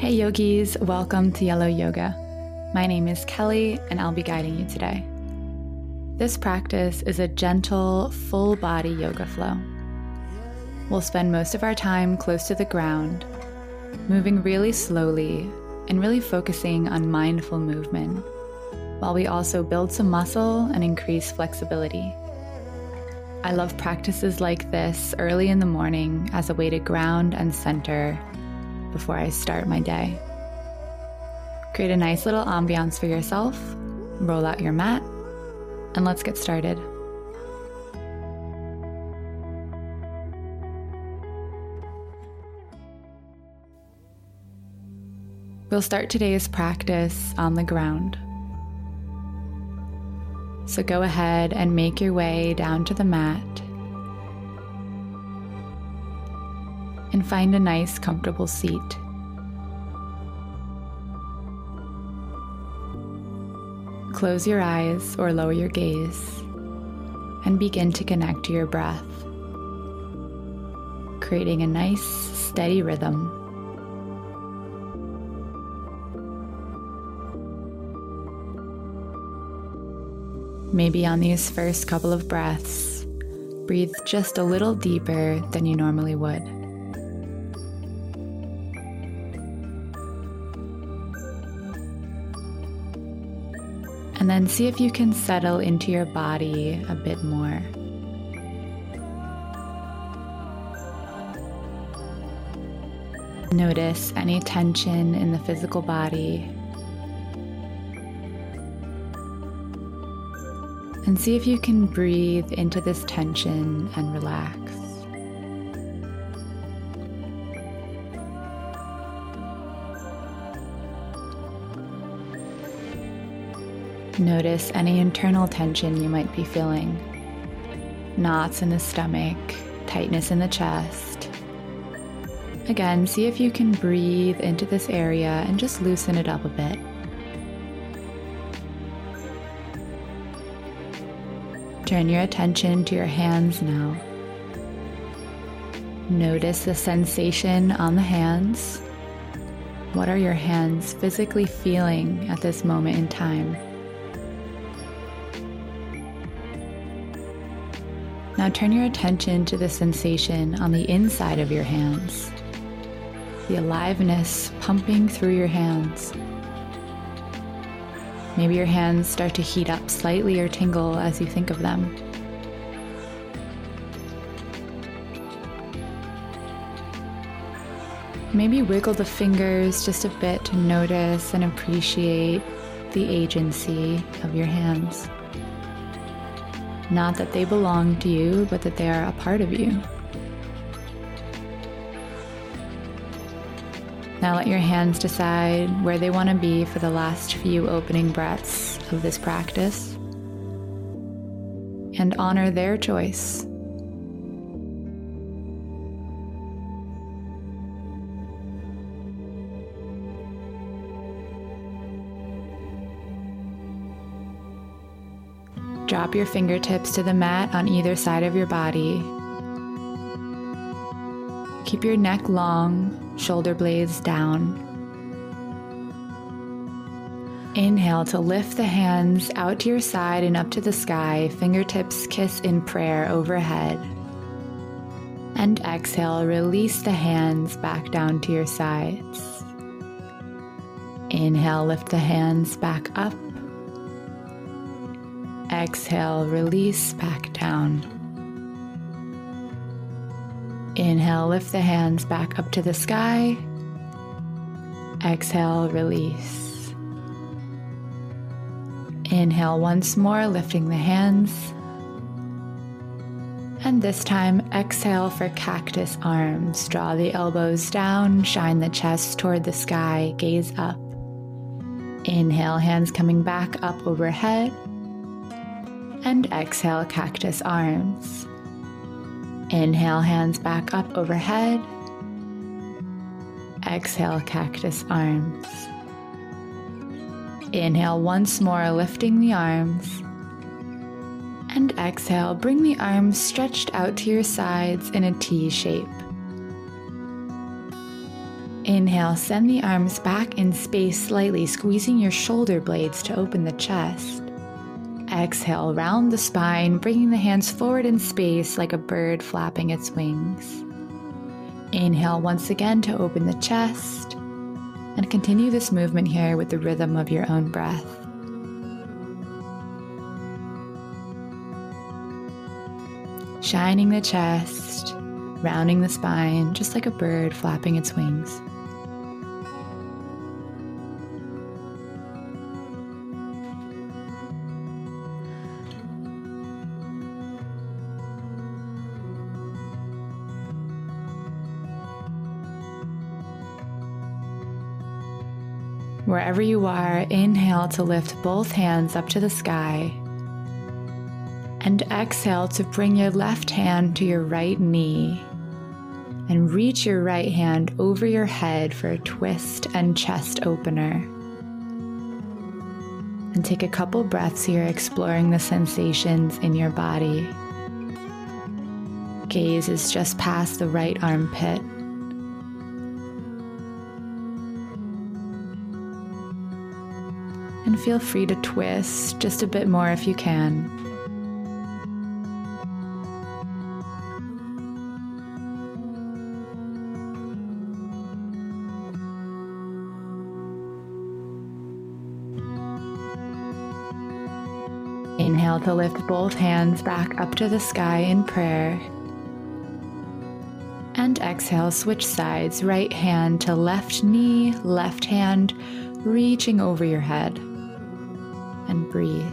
Hey yogis, welcome to Yellow Yoga. My name is Kelly and I'll be guiding you today. This practice is a gentle, full body yoga flow. We'll spend most of our time close to the ground, moving really slowly and really focusing on mindful movement, while we also build some muscle and increase flexibility. I love practices like this early in the morning as a way to ground and center before I start my day. Create a nice little ambiance for yourself, roll out your mat, and let's get started. We'll start today's practice on the ground. So go ahead and make your way down to the mat and find a nice, comfortable seat. Close your eyes or lower your gaze and begin to connect to your breath, creating a nice, steady rhythm. Maybe on these first couple of breaths, breathe just a little deeper than you normally would. And then see if you can settle into your body a bit more. Notice any tension in the physical body. And see if you can breathe into this tension and relax. Notice any internal tension you might be feeling knots in the stomach, tightness in the chest. Again, see if you can breathe into this area and just loosen it up a bit. Turn your attention to your hands now. Notice the sensation on the hands. What are your hands physically feeling at this moment in time? Now turn your attention to the sensation on the inside of your hands, the aliveness pumping through your hands. Maybe your hands start to heat up slightly or tingle as you think of them. Maybe wiggle the fingers just a bit to notice and appreciate the agency of your hands. Not that they belong to you, but that they are a part of you. Now let your hands decide where they want to be for the last few opening breaths of this practice and honor their choice. Drop your fingertips to the mat on either side of your body. Keep your neck long, shoulder blades down. Inhale to lift the hands out to your side and up to the sky, fingertips kiss in prayer overhead. And exhale, release the hands back down to your sides. Inhale, lift the hands back up Exhale, release back down. Inhale, lift the hands back up to the sky. Exhale, release. Inhale once more, lifting the hands. And this time, exhale for cactus arms. Draw the elbows down, shine the chest toward the sky, gaze up. Inhale, hands coming back up overhead and exhale cactus arms. Inhale, hands back up overhead. Exhale, cactus arms. Inhale once more, lifting the arms. And exhale, bring the arms stretched out to your sides in a T shape. Inhale, send the arms back in space slightly, squeezing your shoulder blades to open the chest. Exhale, round the spine, bringing the hands forward in space like a bird flapping its wings. Inhale once again to open the chest, and continue this movement here with the rhythm of your own breath. Shining the chest, rounding the spine, just like a bird flapping its wings. Wherever you are, inhale to lift both hands up to the sky. And exhale to bring your left hand to your right knee. And reach your right hand over your head for a twist and chest opener. And take a couple breaths here, exploring the sensations in your body. Gaze is just past the right armpit. Feel free to twist just a bit more if you can. Inhale to lift both hands back up to the sky in prayer. And exhale, switch sides, right hand to left knee, left hand reaching over your head and breathe.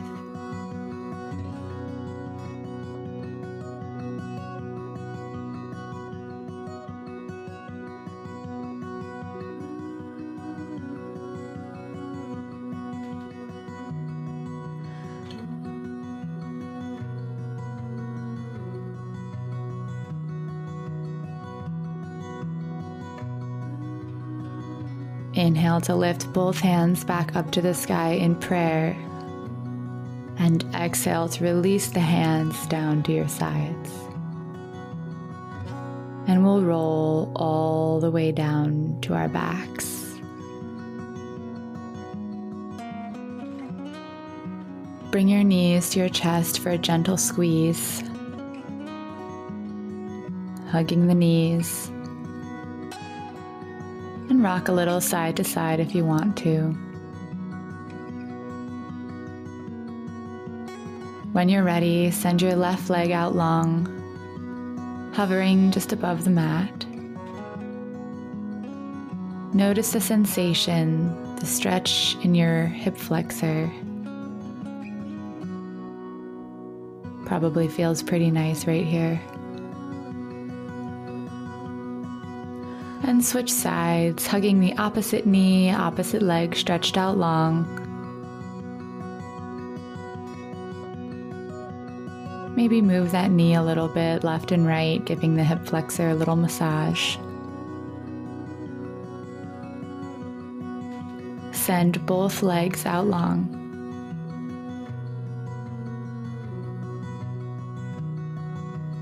Inhale to lift both hands back up to the sky in prayer and exhale to release the hands down to your sides. And we'll roll all the way down to our backs. Bring your knees to your chest for a gentle squeeze, hugging the knees. And rock a little side to side if you want to. When you're ready, send your left leg out long, hovering just above the mat. Notice the sensation, the stretch in your hip flexor. Probably feels pretty nice right here. And switch sides, hugging the opposite knee, opposite leg stretched out long. Maybe move that knee a little bit left and right, giving the hip flexor a little massage. Send both legs out long.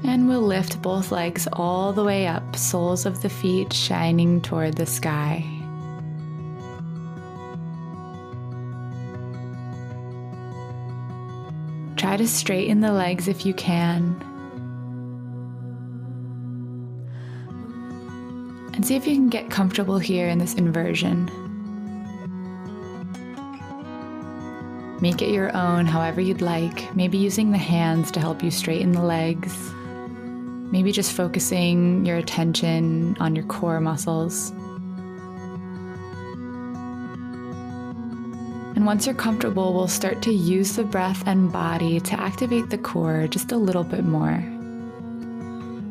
And we'll lift both legs all the way up, soles of the feet shining toward the sky. Try to straighten the legs if you can. And see if you can get comfortable here in this inversion. Make it your own however you'd like, maybe using the hands to help you straighten the legs. Maybe just focusing your attention on your core muscles. Once you're comfortable, we'll start to use the breath and body to activate the core just a little bit more.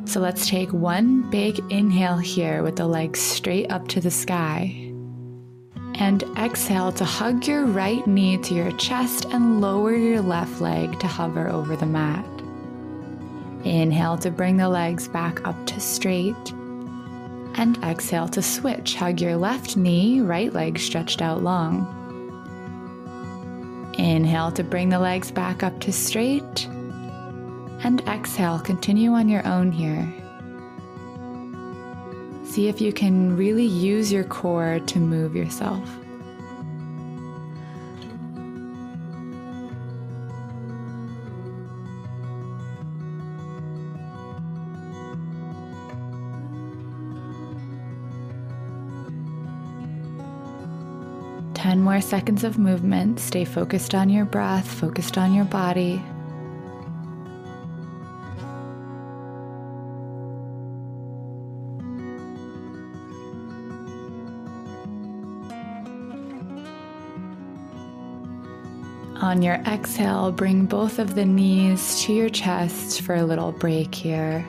So let's take one big inhale here with the legs straight up to the sky. And exhale to hug your right knee to your chest and lower your left leg to hover over the mat. Inhale to bring the legs back up to straight. And exhale to switch. Hug your left knee, right leg stretched out long. Inhale to bring the legs back up to straight. And exhale, continue on your own here. See if you can really use your core to move yourself. Ten more seconds of movement. Stay focused on your breath, focused on your body. On your exhale, bring both of the knees to your chest for a little break here.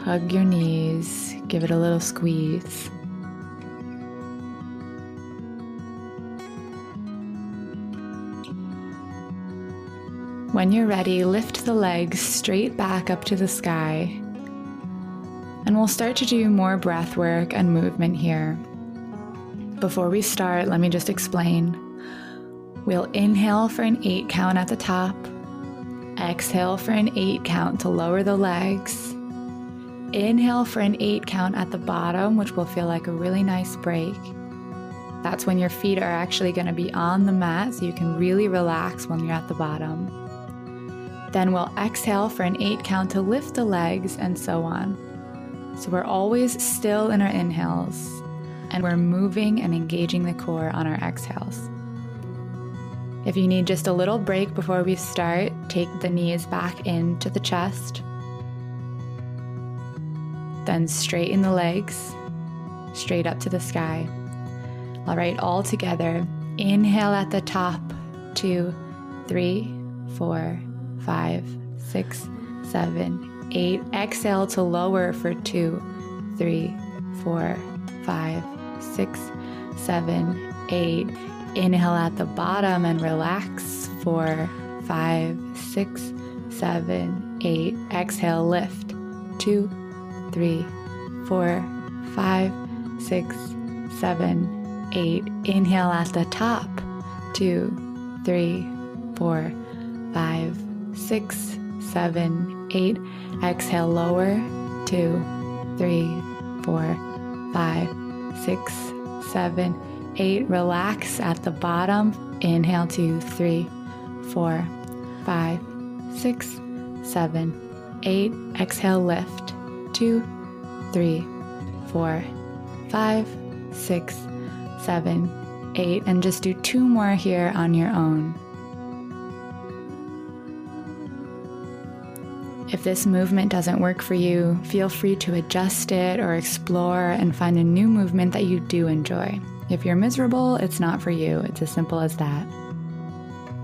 Hug your knees, give it a little squeeze. When you're ready, lift the legs straight back up to the sky. And we'll start to do more breath work and movement here. Before we start, let me just explain. We'll inhale for an eight count at the top, exhale for an eight count to lower the legs, inhale for an eight count at the bottom, which will feel like a really nice break. That's when your feet are actually going to be on the mat, so you can really relax when you're at the bottom. Then we'll exhale for an eight count to lift the legs, and so on. So we're always still in our inhales, and we're moving and engaging the core on our exhales. If you need just a little break before we start, take the knees back into the chest. Then straighten the legs, straight up to the sky. All right, all together. Inhale at the top. Two, three, four, five, six, seven, eight. Exhale to lower for two, three, four, five, six, seven, eight. Inhale at the bottom and relax. Four, five, six, seven, eight. Exhale, lift. Two, three, four, five, six, seven, eight. Inhale at the top. Two, three, four, five, six, seven, eight. Exhale, lower. Two, three, four, five, six, seven, eight. Relax at the bottom. Inhale, two, three, four, five, six, seven, eight. Exhale, lift. Two, three, four, five, six, seven, eight. And just do two more here on your own. If this movement doesn't work for you, feel free to adjust it or explore and find a new movement that you do enjoy. If you're miserable, it's not for you. It's as simple as that.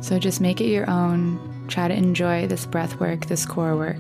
So just make it your own. Try to enjoy this breath work, this core work.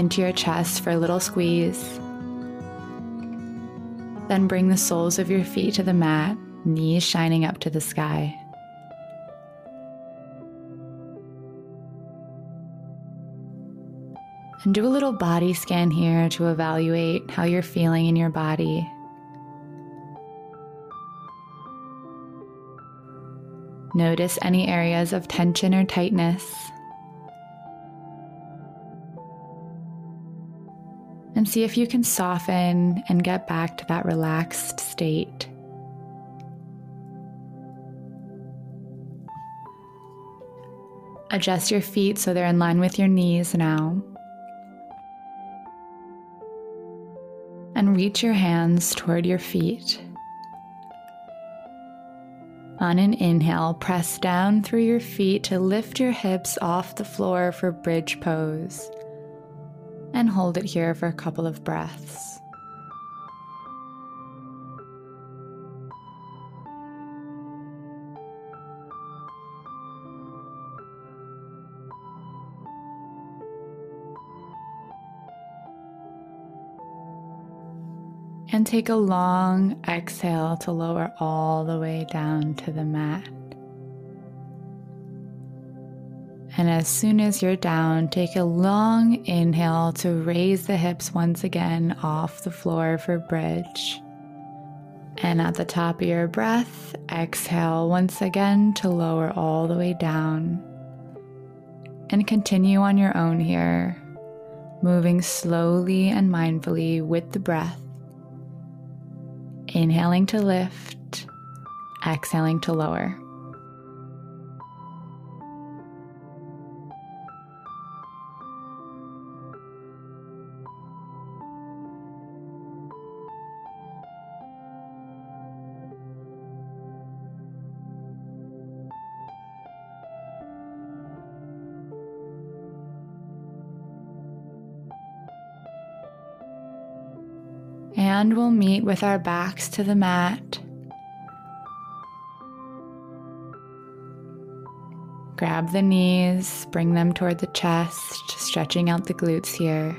Into your chest for a little squeeze. Then bring the soles of your feet to the mat, knees shining up to the sky. And do a little body scan here to evaluate how you're feeling in your body. Notice any areas of tension or tightness. And see if you can soften and get back to that relaxed state. Adjust your feet so they're in line with your knees now. And reach your hands toward your feet. On an inhale, press down through your feet to lift your hips off the floor for bridge pose and hold it here for a couple of breaths. And take a long exhale to lower all the way down to the mat. And as soon as you're down, take a long inhale to raise the hips once again off the floor for bridge. And at the top of your breath, exhale once again to lower all the way down. And continue on your own here, moving slowly and mindfully with the breath. Inhaling to lift, exhaling to lower. And we'll meet with our backs to the mat. Grab the knees, bring them toward the chest, stretching out the glutes here.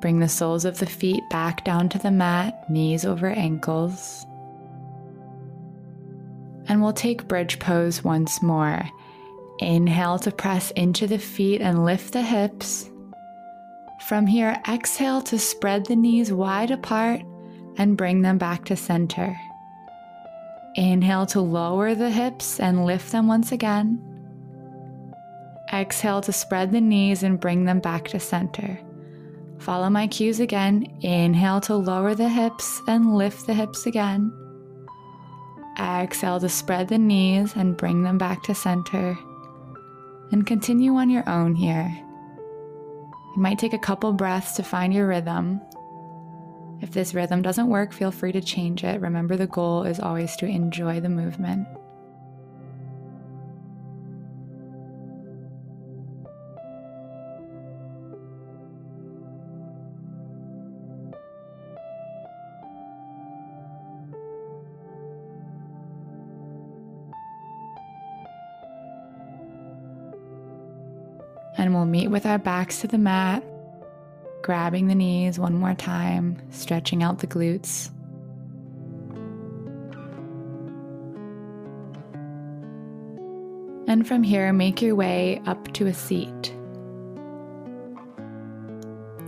Bring the soles of the feet back down to the mat, knees over ankles. And we'll take bridge pose once more. Inhale to press into the feet and lift the hips. From here, exhale to spread the knees wide apart and bring them back to center. Inhale to lower the hips and lift them once again. Exhale to spread the knees and bring them back to center. Follow my cues again. Inhale to lower the hips and lift the hips again. Exhale to spread the knees and bring them back to center and continue on your own here. You might take a couple breaths to find your rhythm. If this rhythm doesn't work, feel free to change it. Remember, the goal is always to enjoy the movement. We'll meet with our backs to the mat, grabbing the knees one more time, stretching out the glutes. And from here, make your way up to a seat.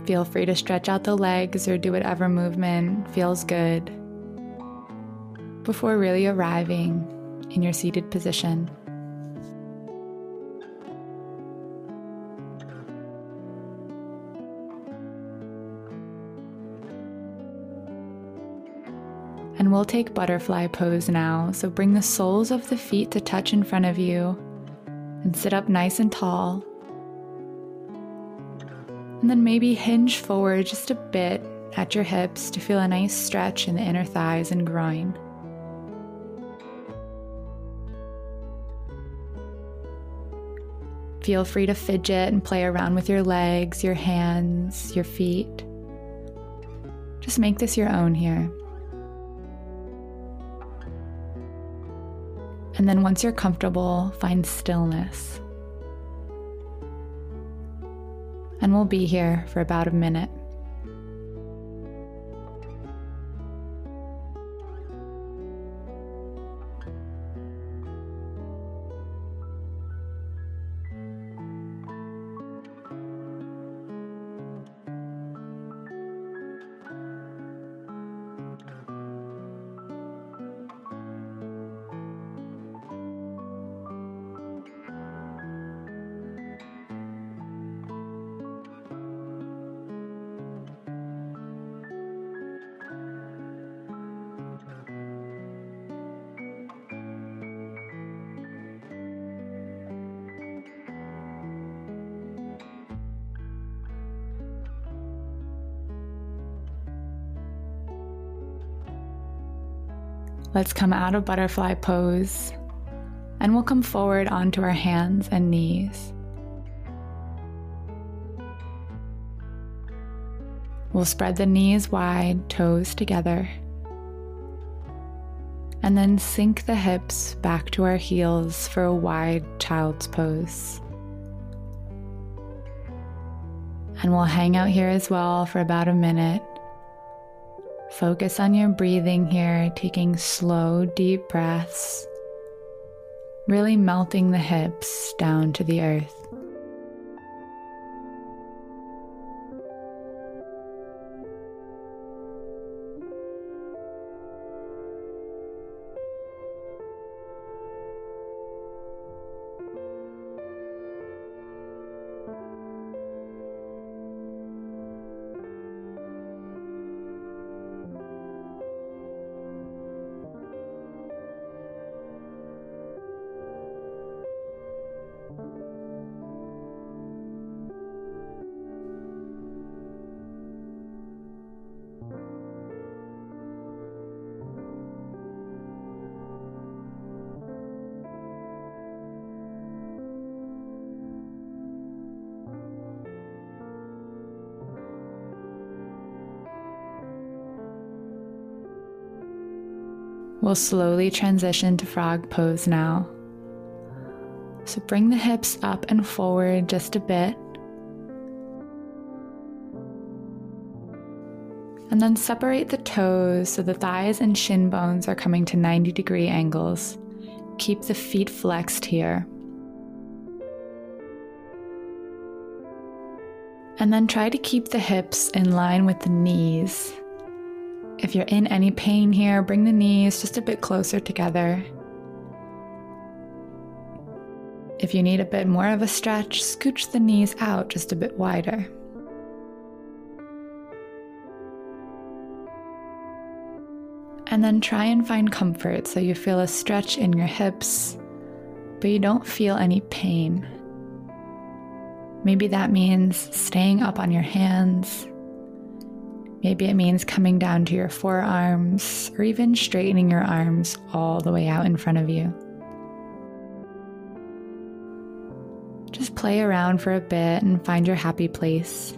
Feel free to stretch out the legs or do whatever movement feels good before really arriving in your seated position. We'll take butterfly pose now. So bring the soles of the feet to touch in front of you and sit up nice and tall. And then maybe hinge forward just a bit at your hips to feel a nice stretch in the inner thighs and groin. Feel free to fidget and play around with your legs, your hands, your feet. Just make this your own here. And then once you're comfortable, find stillness. And we'll be here for about a minute. Let's come out of butterfly pose and we'll come forward onto our hands and knees. We'll spread the knees wide, toes together. And then sink the hips back to our heels for a wide child's pose. And we'll hang out here as well for about a minute. Focus on your breathing here, taking slow, deep breaths, really melting the hips down to the earth. We'll slowly transition to frog pose now. So bring the hips up and forward just a bit. And then separate the toes so the thighs and shin bones are coming to 90 degree angles. Keep the feet flexed here. And then try to keep the hips in line with the knees. If you're in any pain here, bring the knees just a bit closer together. If you need a bit more of a stretch, scooch the knees out just a bit wider. And then try and find comfort so you feel a stretch in your hips, but you don't feel any pain. Maybe that means staying up on your hands, Maybe it means coming down to your forearms or even straightening your arms all the way out in front of you. Just play around for a bit and find your happy place.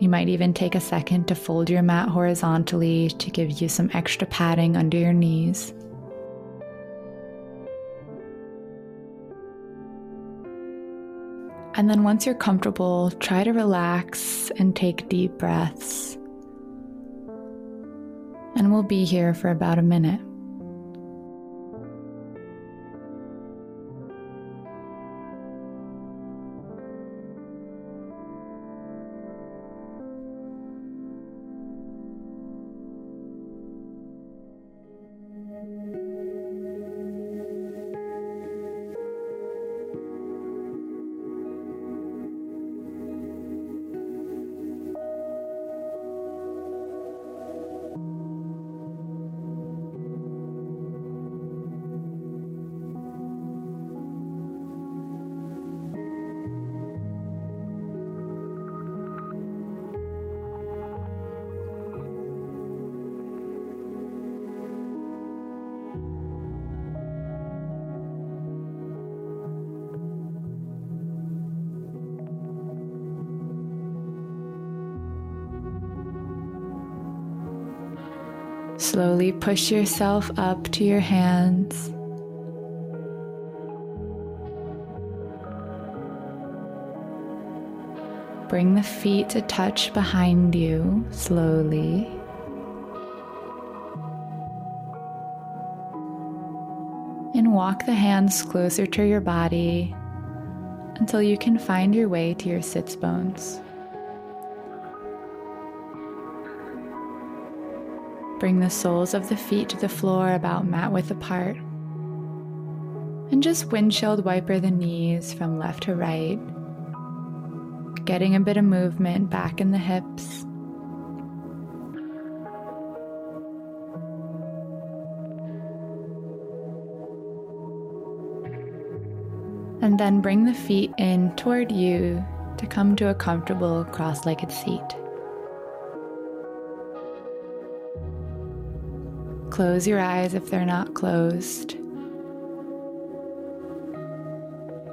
You might even take a second to fold your mat horizontally to give you some extra padding under your knees. And then once you're comfortable, try to relax and take deep breaths. And we'll be here for about a minute. Slowly push yourself up to your hands. Bring the feet to touch behind you slowly. And walk the hands closer to your body until you can find your way to your sits bones. Bring the soles of the feet to the floor about mat width apart. And just windshield wiper the knees from left to right, getting a bit of movement back in the hips. And then bring the feet in toward you to come to a comfortable cross legged seat. Close your eyes if they're not closed.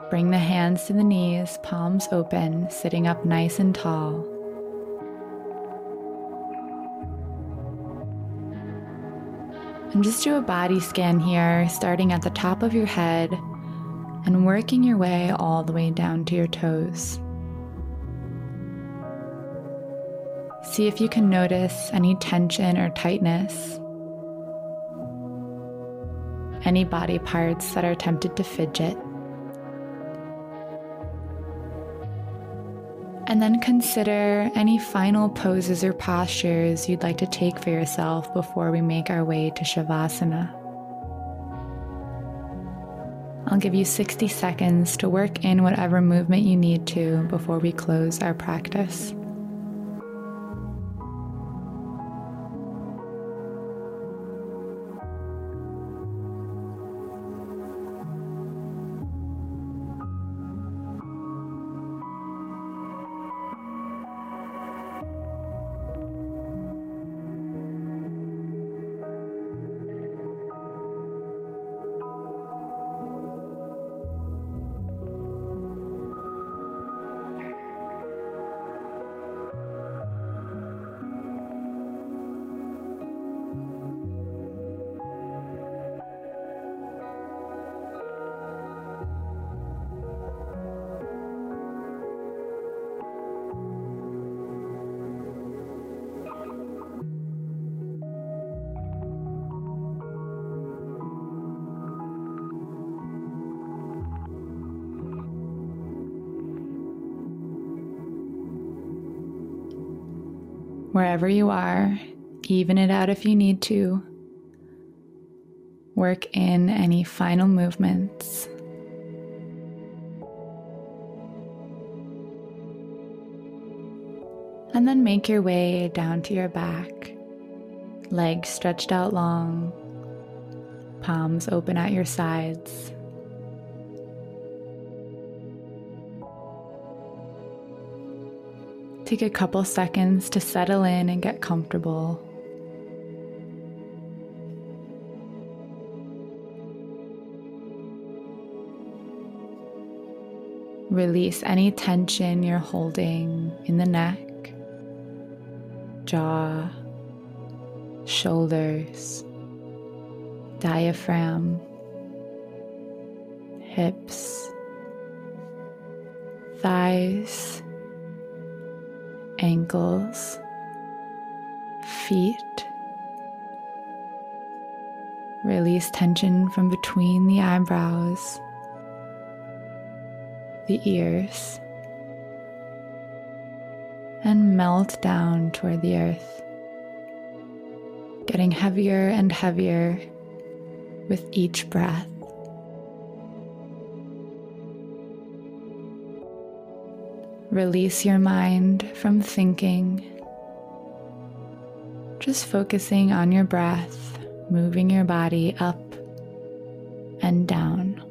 Bring the hands to the knees, palms open, sitting up nice and tall. And just do a body scan here, starting at the top of your head and working your way all the way down to your toes. See if you can notice any tension or tightness, any body parts that are tempted to fidget. And then consider any final poses or postures you'd like to take for yourself before we make our way to Shavasana. I'll give you 60 seconds to work in whatever movement you need to before we close our practice. Wherever you are, even it out if you need to. Work in any final movements. And then make your way down to your back, legs stretched out long, palms open at your sides. Take a couple seconds to settle in and get comfortable. Release any tension you're holding in the neck, jaw, shoulders, diaphragm, hips, thighs ankles, feet. Release tension from between the eyebrows, the ears, and melt down toward the earth, getting heavier and heavier with each breath. Release your mind from thinking. Just focusing on your breath, moving your body up and down.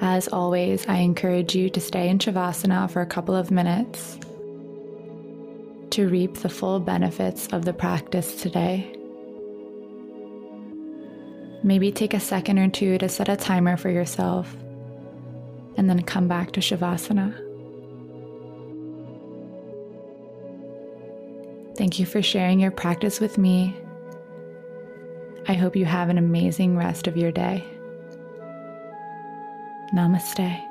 As always, I encourage you to stay in Shavasana for a couple of minutes to reap the full benefits of the practice today. Maybe take a second or two to set a timer for yourself and then come back to Shavasana. Thank you for sharing your practice with me. I hope you have an amazing rest of your day. Namaste.